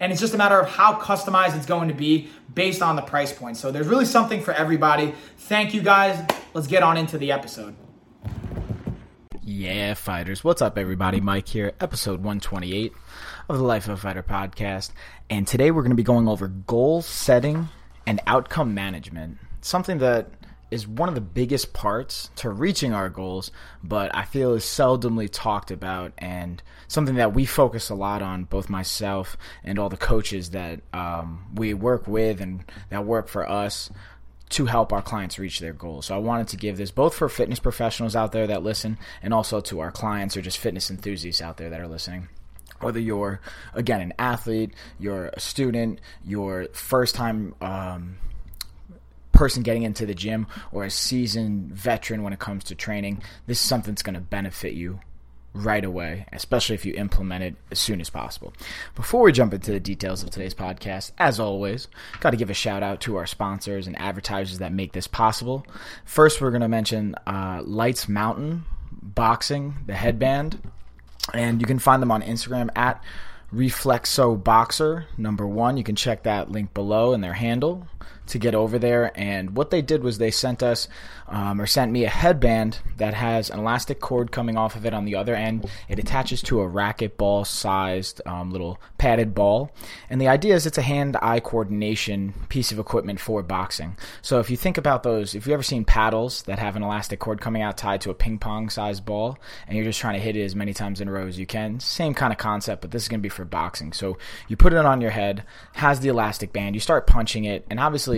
and it's just a matter of how customized it's going to be based on the price point. So there's really something for everybody. Thank you guys. Let's get on into the episode. Yeah, fighters. What's up, everybody? Mike here, episode 128 of the Life of a Fighter podcast. And today we're going to be going over goal setting and outcome management. Something that is one of the biggest parts to reaching our goals, but I feel is seldomly talked about and something that we focus a lot on, both myself and all the coaches that um, we work with and that work for us to help our clients reach their goals. So I wanted to give this both for fitness professionals out there that listen and also to our clients or just fitness enthusiasts out there that are listening whether you're again an athlete you're a student you're first time um, person getting into the gym or a seasoned veteran when it comes to training, this is something that's going to benefit you right away, especially if you implement it as soon as possible. Before we jump into the details of today's podcast, as always, got to give a shout out to our sponsors and advertisers that make this possible. First, we're going to mention uh, Lights Mountain Boxing, the headband, and you can find them on Instagram at Reflexo Boxer number one. You can check that link below in their handle to get over there. And what they did was they sent us um, or sent me a headband that has an elastic cord coming off of it on the other end. It attaches to a racquetball sized um, little padded ball. And the idea is it's a hand eye coordination piece of equipment for boxing. So if you think about those, if you've ever seen paddles that have an elastic cord coming out tied to a ping pong sized ball and you're just trying to hit it as many times in a row as you can, same kind of concept, but this is going to be for boxing. So you put it on your head, has the elastic band, you start punching it, and obviously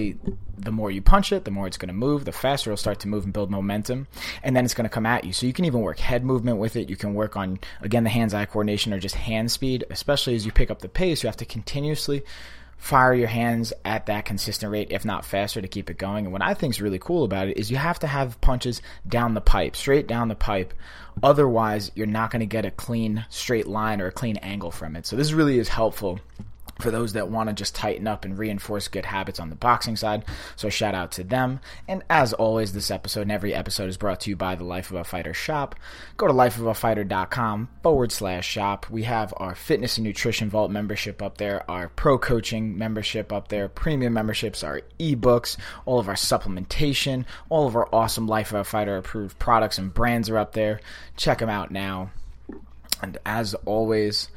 the more you punch it, the more it's going to move, the faster it'll start to move and build momentum, and then it's going to come at you. So you can even work head movement with it. You can work on, again, the hands eye coordination or just hand speed, especially as you pick up the pace. You have to continuously fire your hands at that consistent rate, if not faster, to keep it going. And what I think is really cool about it is you have to have punches down the pipe, straight down the pipe. Otherwise, you're not going to get a clean straight line or a clean angle from it. So this really is helpful for those that want to just tighten up and reinforce good habits on the boxing side. So shout out to them. And as always, this episode and every episode is brought to you by the Life of a Fighter shop. Go to lifeofafighter.com forward slash shop. We have our fitness and nutrition vault membership up there, our pro coaching membership up there, premium memberships, our ebooks, all of our supplementation, all of our awesome Life of a Fighter approved products and brands are up there. Check them out now. And as always,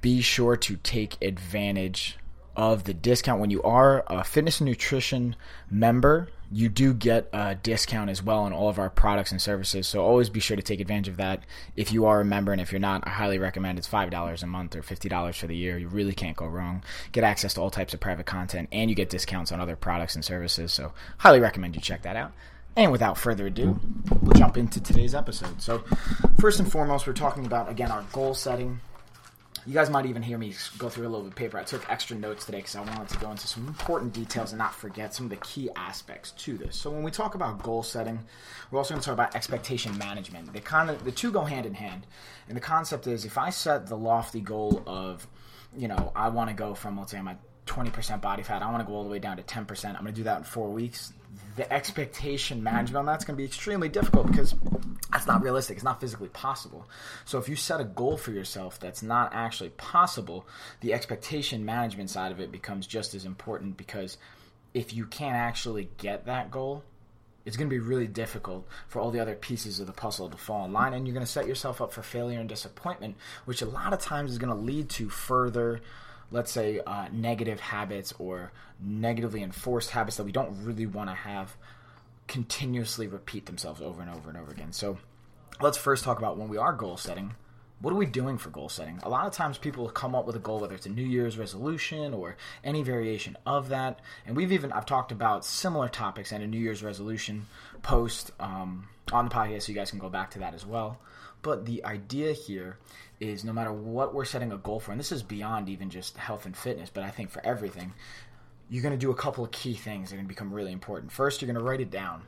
be sure to take advantage of the discount. When you are a fitness and nutrition member you do get a discount as well on all of our products and services. So always be sure to take advantage of that. If you are a member and if you're not i highly recommend it's $5 a month or $50 for the year. You really can't go wrong. Get access to all types of private content and you get discounts on other products and services. So highly recommend you check that out. And without further ado, we'll jump into today's episode. So, first and foremost, we're talking about again our goal setting you guys might even hear me go through a little bit of paper. I took extra notes today because I wanted to go into some important details and not forget some of the key aspects to this. So when we talk about goal setting, we're also going to talk about expectation management. They kind of the two go hand in hand. And the concept is if I set the lofty goal of, you know, I want to go from let's say I'm at 20% body fat, I want to go all the way down to 10%. I'm going to do that in 4 weeks the expectation management on that's going to be extremely difficult because that's not realistic. It's not physically possible. So if you set a goal for yourself that's not actually possible, the expectation management side of it becomes just as important because if you can't actually get that goal, it's going to be really difficult for all the other pieces of the puzzle to fall in line and you're going to set yourself up for failure and disappointment, which a lot of times is going to lead to further let's say, uh, negative habits or negatively enforced habits that we don't really want to have continuously repeat themselves over and over and over again. So let's first talk about when we are goal setting, what are we doing for goal setting? A lot of times people come up with a goal, whether it's a New Year's resolution or any variation of that. And we've even, I've talked about similar topics and a New Year's resolution post um, on the podcast, so you guys can go back to that as well. But the idea here is no matter what we're setting a goal for, and this is beyond even just health and fitness, but I think for everything, you're going to do a couple of key things that are going to become really important. First, you're going to write it down,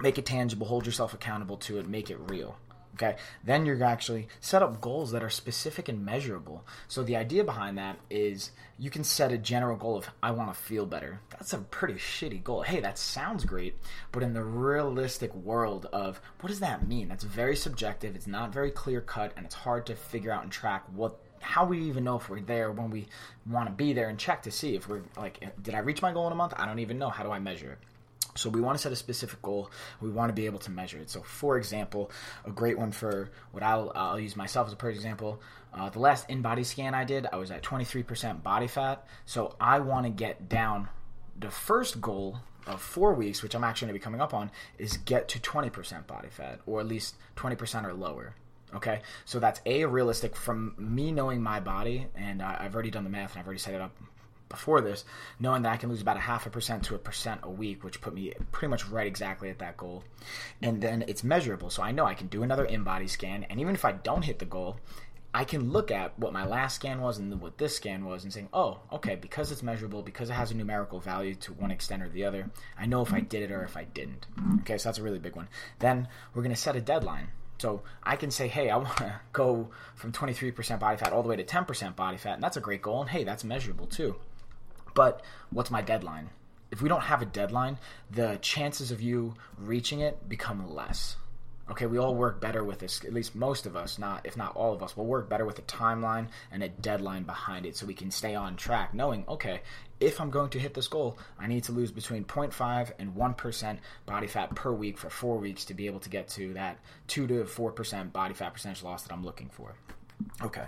make it tangible, hold yourself accountable to it, make it real. Okay. Then you're actually set up goals that are specific and measurable. So the idea behind that is you can set a general goal of I want to feel better. That's a pretty shitty goal. Hey, that sounds great, but in the realistic world of what does that mean? That's very subjective. It's not very clear cut, and it's hard to figure out and track what how we even know if we're there when we want to be there and check to see if we're like did I reach my goal in a month? I don't even know. How do I measure it? So we want to set a specific goal. We want to be able to measure it. So, for example, a great one for what I'll, I'll use myself as a perfect example. Uh, the last InBody scan I did, I was at 23% body fat. So I want to get down. The first goal of four weeks, which I'm actually going to be coming up on, is get to 20% body fat, or at least 20% or lower. Okay, so that's a realistic from me knowing my body, and I, I've already done the math and I've already set it up before this, knowing that I can lose about a half a percent to a percent a week, which put me pretty much right exactly at that goal. And then it's measurable. So I know I can do another InBody scan. And even if I don't hit the goal, I can look at what my last scan was and what this scan was and saying, oh, okay, because it's measurable, because it has a numerical value to one extent or the other, I know if I did it or if I didn't. Okay, so that's a really big one. Then we're going to set a deadline. So I can say, hey, I want to go from 23% body fat all the way to 10% body fat, and that's a great goal. And hey, that's measurable too. But what's my deadline? If we don't have a deadline, the chances of you reaching it become less. Okay, we all work better with this, at least most of us, not if not all of us, will work better with a timeline and a deadline behind it so we can stay on track, knowing, okay, if I'm going to hit this goal, I need to lose between 0.5 and 1% body fat per week for four weeks to be able to get to that 2 to 4% body fat percentage loss that I'm looking for. Okay.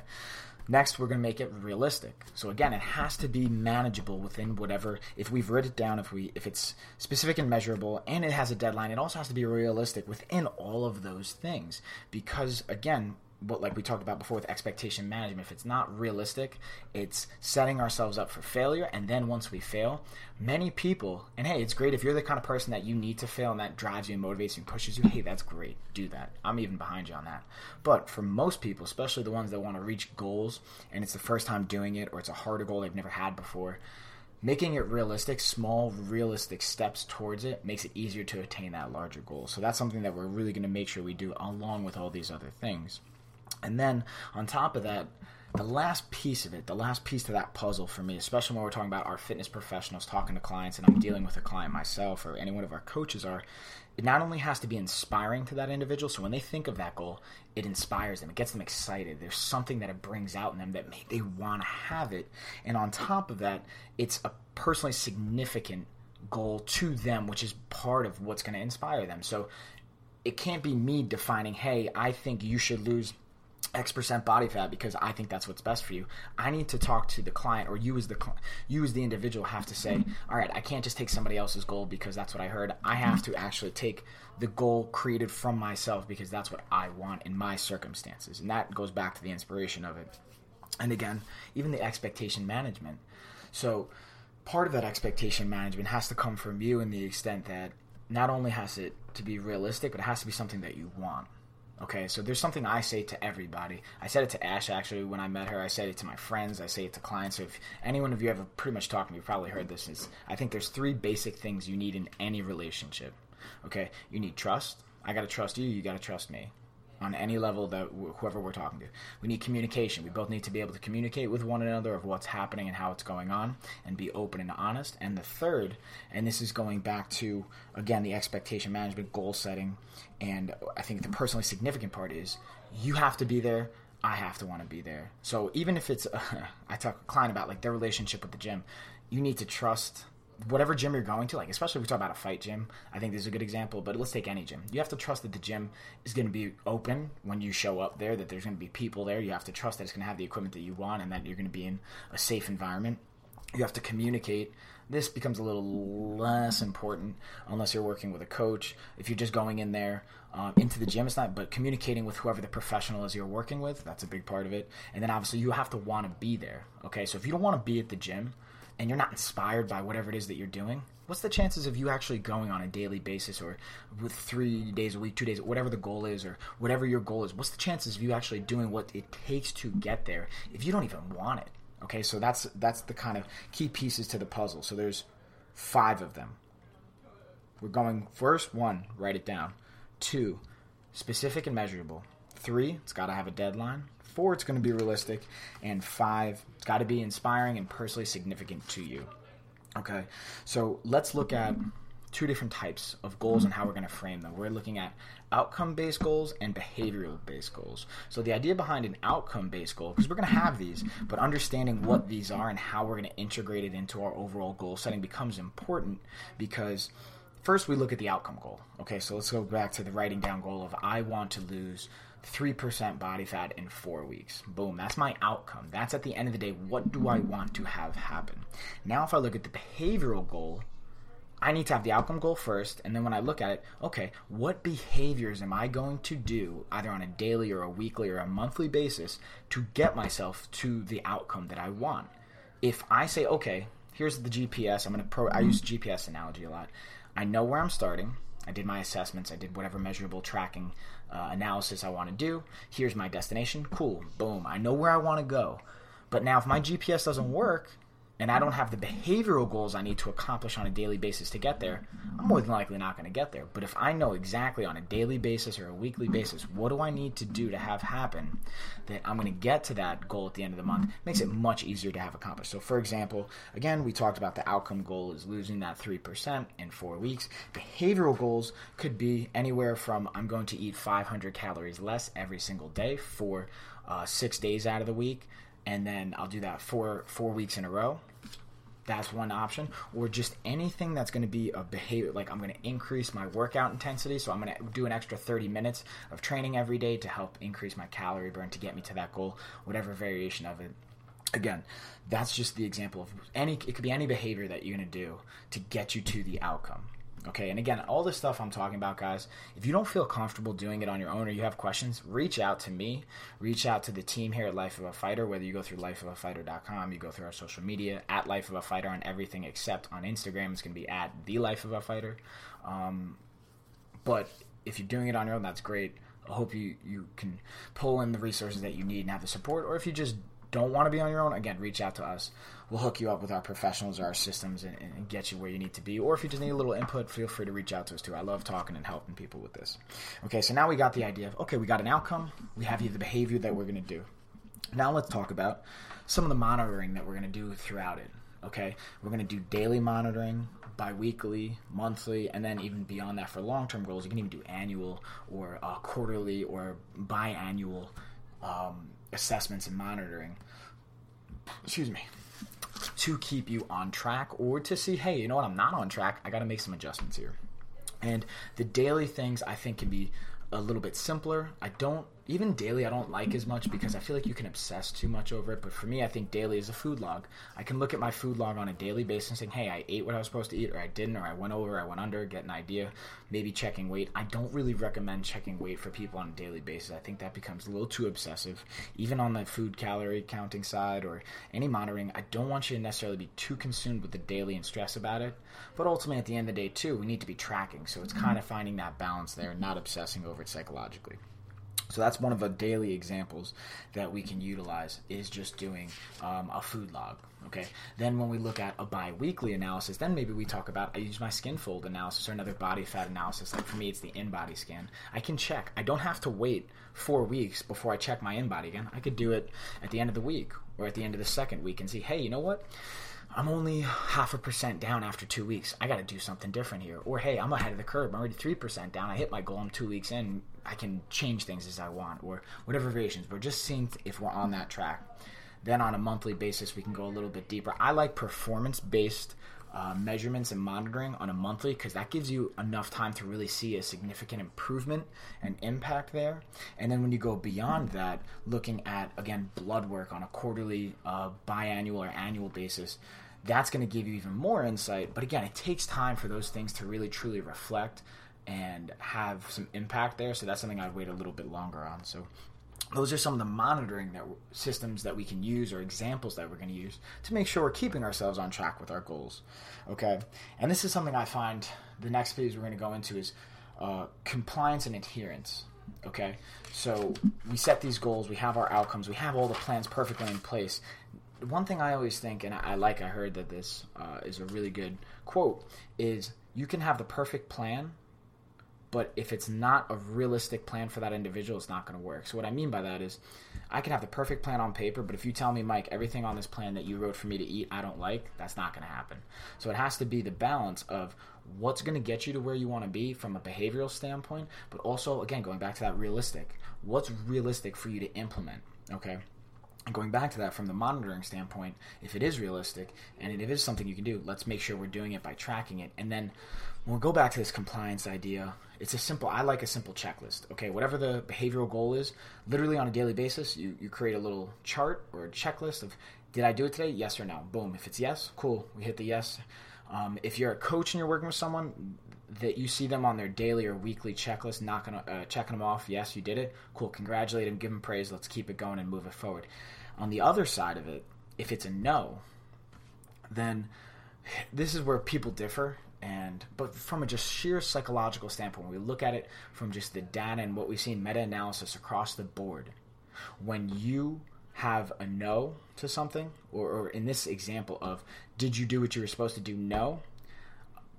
Next, we're going to make it realistic. So again, it has to be manageable within whatever. If we've written it down, if we if it's specific and measurable, and it has a deadline, it also has to be realistic within all of those things. Because again, what like we talked about before with expectation management if it's not realistic it's setting ourselves up for failure and then once we fail many people and hey it's great if you're the kind of person that you need to fail and that drives you and motivates you and pushes you hey that's great do that i'm even behind you on that but for most people especially the ones that want to reach goals and it's the first time doing it or it's a harder goal they've never had before making it realistic, small, realistic steps towards it makes it easier to attain that larger goal. So that's something that we're really going to make sure we do along with all these other things. And then on top of that, the last piece of it, the last piece to that puzzle for me, especially when we're talking about our fitness professionals talking to clients and I'm dealing with a client myself or any one of our coaches are, it not only has to be inspiring to that individual, so when they think of that goal, it inspires them, it gets them excited. There's something that it brings out in them that make they want to have it. And on top of that, it's a personally significant goal to them, which is part of what's going to inspire them. So it can't be me defining, hey, I think you should lose X percent body fat because I think that's what's best for you. I need to talk to the client, or you as the you as the individual have to say, mm-hmm. all right, I can't just take somebody else's goal because that's what I heard. I have mm-hmm. to actually take the goal created from myself because that's what I want in my circumstances, and that goes back to the inspiration of it. And again, even the expectation management. So part of that expectation management has to come from you in the extent that not only has it to be realistic, but it has to be something that you want. Okay, so there's something I say to everybody. I said it to Ash actually when I met her. I said it to my friends. I say it to clients. So if anyone of you ever pretty much talked to me, you've probably heard this. Is I think there's three basic things you need in any relationship. Okay, you need trust. I gotta trust you. You gotta trust me on any level that whoever we're talking to. We need communication. We both need to be able to communicate with one another of what's happening and how it's going on and be open and honest. And the third, and this is going back to again the expectation management, goal setting, and I think the personally significant part is you have to be there. I have to want to be there. So even if it's, uh, I talk a client about like their relationship with the gym, you need to trust whatever gym you're going to, like especially if we talk about a fight gym, I think this is a good example. But let's take any gym. You have to trust that the gym is going to be open when you show up there. That there's going to be people there. You have to trust that it's going to have the equipment that you want, and that you're going to be in a safe environment. You have to communicate. This becomes a little less important unless you're working with a coach. If you're just going in there um, into the gym, it's not. But communicating with whoever the professional is you're working with, that's a big part of it. And then obviously you have to want to be there. Okay, so if you don't want to be at the gym and you're not inspired by whatever it is that you're doing, what's the chances of you actually going on a daily basis or with three days a week, two days, whatever the goal is, or whatever your goal is? What's the chances of you actually doing what it takes to get there if you don't even want it? Okay, so that's that's the kind of key pieces to the puzzle. So there's five of them. We're going first one, write it down. Two, specific and measurable. Three, it's got to have a deadline. Four, it's going to be realistic, and five, it's got to be inspiring and personally significant to you. Okay, so let's look at two different types of goals and how we're going to frame them. We're looking at outcome based goals and behavioral based goals. So, the idea behind an outcome based goal, because we're going to have these, but understanding what these are and how we're going to integrate it into our overall goal setting becomes important because first we look at the outcome goal. Okay, so let's go back to the writing down goal of I want to lose 3% body fat in four weeks. Boom, that's my outcome. That's at the end of the day, what do I want to have happen? Now, if I look at the behavioral goal, I need to have the outcome goal first, and then when I look at it, okay, what behaviors am I going to do either on a daily or a weekly or a monthly basis to get myself to the outcome that I want? If I say, okay, here's the GPS, I'm to pro, I use GPS analogy a lot. I know where I'm starting. I did my assessments. I did whatever measurable tracking uh, analysis I want to do. Here's my destination. Cool. Boom. I know where I want to go. But now, if my GPS doesn't work, and I don't have the behavioral goals I need to accomplish on a daily basis to get there, I'm more than likely not going to get there. But if I know exactly on a daily basis or a weekly basis what do I need to do to have happen that I'm going to get to that goal at the end of the month, makes it much easier to have accomplished. So, for example, again, we talked about the outcome goal is losing that 3% in four weeks. Behavioral goals could be anywhere from I'm going to eat 500 calories less every single day for uh, six days out of the week and then I'll do that four four weeks in a row that's one option or just anything that's going to be a behavior like i'm going to increase my workout intensity so i'm going to do an extra 30 minutes of training every day to help increase my calorie burn to get me to that goal whatever variation of it. Again that's just the example of any it could be any behavior that you're going to do to get you to the outcome Okay, and again, all this stuff I'm talking about, guys, if you don't feel comfortable doing it on your own or you have questions, reach out to me. Reach out to the team here at Life of a Fighter, whether you go through lifeofafighter.com, you go through our social media, at Life of a Fighter on everything except on Instagram. It's going to be at The Life of a Fighter. Um, but if you're doing it on your own, that's great. I hope you, you can pull in the resources that you need and have the support, or if you just don't want to be on your own, again, reach out to us. We'll hook you up with our professionals or our systems and, and, get you where you need to be. Or if you just need a little input, feel free to reach out to us too. I love talking and helping people with this. Okay, so now we got the idea of okay, we got an outcome, we have the behavior that we're going to do. Now let's talk about some of the monitoring that we're going to do throughout it. Okay, we're going to do daily monitoring, bi-weekly, monthly, and then even beyond that for long-term goals, you can even do annual or uh, quarterly or biannual um, assessments and monitoring. Excuse me. To keep you on track or to see, hey, you know what, I'm not on track. I got to make some adjustments here. And the daily things I think can be a little bit simpler. I don't even daily I don't like as much because I feel like you can obsess too much over it. But for me, I think daily is a food log. I can look at my food log on a daily basis and saying, hey, I ate what I was supposed to eat, or I didn't, or I went over, or I went under, get an idea, maybe checking weight. I don't really recommend checking weight for people on a daily basis. I think that becomes a little too obsessive. Even on the food calorie counting side or any monitoring, I don't want you to necessarily be too consumed with the daily and stress about it. But ultimately, at the end of the day, too, we need to be tracking. So it's mm-hmm. kind of finding that balance there, not obsessing over it psychologically. So that's one of the daily examples that we can utilize is just doing um, a food log. Okay. Then when we look at a bi-weekly analysis, then maybe we talk about I use my skin fold analysis or another body fat analysis. Like for me, it's the InBody scan. I can check. I don't have to wait four weeks before I check my InBody again. I could do it at the end of the week or at the end of the second week and see, hey, you know what? I'm only half a percent down after two weeks. I got to do something different here. Or hey, I'm ahead of the curve. I'm already three percent down. I hit my goal. I'm two weeks in. I can change things as I want, or whatever variations. We're just seeing if we're on that track. Then on a monthly basis, we can go a little bit deeper. I like performance based uh, measurements and monitoring on a monthly because that gives you enough time to really see a significant improvement and impact there. And then when you go beyond that, looking at again blood work on a quarterly, uh, biannual, or annual basis, that's going to give you even more insight. But again, it takes time for those things to really truly reflect and have some impact there. So that's something I'd wait a little bit longer on. So those are some of the monitoring that systems that we can use or examples that we're going to use to make sure we're keeping ourselves on track with our goals. Okay, and this is something I find the next phase we're going to go into is uh, compliance and adherence. Okay, so we set these goals, we have our outcomes, we have all the plans perfectly in place. One thing I always think, and I like, I heard that this uh, is a really good quote, is you can have the perfect plan, but if it's not a realistic plan for that individual, it's not going to work. So what I mean by that is, I can have the perfect plan on paper, but if you tell me, Mike, everything on this plan that you wrote for me to eat, I don't like, that's not going to happen. So it has to be the balance of what's going to get you to where you want to be from a behavioral standpoint, but also, again, going back to that realistic. What's realistic for you to implement? Okay going back to that from the monitoring standpoint, if it is realistic and if it is something you can do, let's make sure we're doing it by tracking it. And then when we go back to this compliance idea, it's a simple, I like a simple checklist. Okay, whatever the behavioral goal is, literally on a daily basis, you, you create a little chart or a checklist of did I do it today? Yes or no? Boom. If it's yes, cool. We hit the yes. Um, if you're a coach and you're working with someone, that you see them on their daily or weekly checklist, knocking, uh, checking them off. Yes, you did it. Cool. Congratulate them. Give them praise. Let's keep it going and move it forward. On the other side of it, if it's a no, then this is where people differ. And but from a just sheer psychological standpoint, we look at it from just the data and what we've seen meta-analysis across the board, when you have a no to something, or, or in this example of did you do what you were supposed to do? No,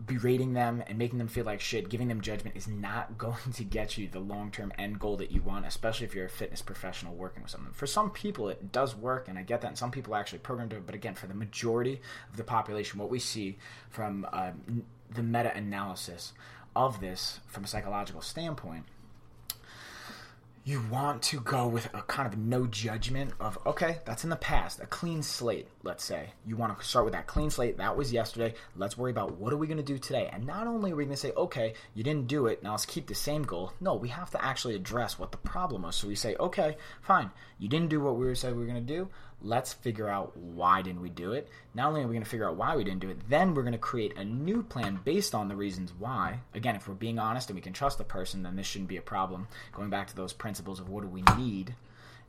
berating them and making them feel like shit, giving them judgment is not going to get you the long term end goal that you want, especially if you're a fitness professional working with someone. For some people, it does work, and I get that, and some people actually program to it. But again, for the majority of the population, what we see from uh, the meta analysis of this from a psychological standpoint you want to go with a kind of no judgment of okay that's in the past a clean slate let's say. You want to start with that clean slate that was yesterday let's worry about what are we going to do today. And not only are we going to say okay you didn't do it now let's keep the same goal. No we have to actually address what the problem was. So we say okay fine you didn't do what we said we were going to do let's figure out why didn't we do it. Not only are we going to figure out why we didn't do it then we're going to create a new plan based on the reasons why. Again if we're being honest and we can trust the person then this shouldn't be a problem. Going back to those principles of what do we need.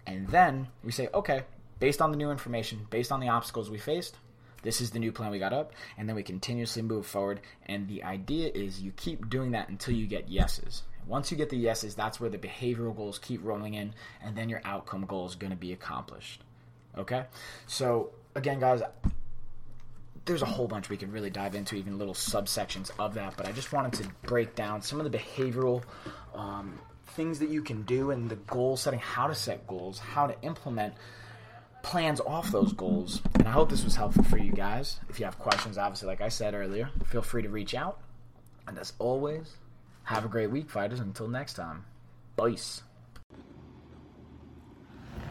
And then we say okay based on the new information based on the obstacles we faced this is the new plan we got up and then we continuously move forward. And the idea is you keep doing that until you get yeses. Once you get the yeses that's where the behavioral goals keep rolling in and then your outcome goal is going to be accomplished. Okay, so again, guys, there's a whole bunch we could really dive into, even little subsections of that. But I just wanted to break down some of the behavioral um, things that you can do and the goal setting, how to set goals, how to implement plans off those goals. And I hope this was helpful for you guys. If you have questions, obviously, like I said earlier, feel free to reach out. And as always, have a great week, fighters. Until next time, peace.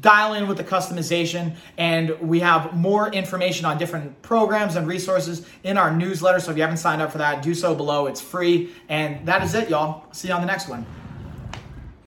Dial in with the customization, and we have more information on different programs and resources in our newsletter. So if you haven't signed up for that, do so below. It's free. And that is it, y'all. See you on the next one.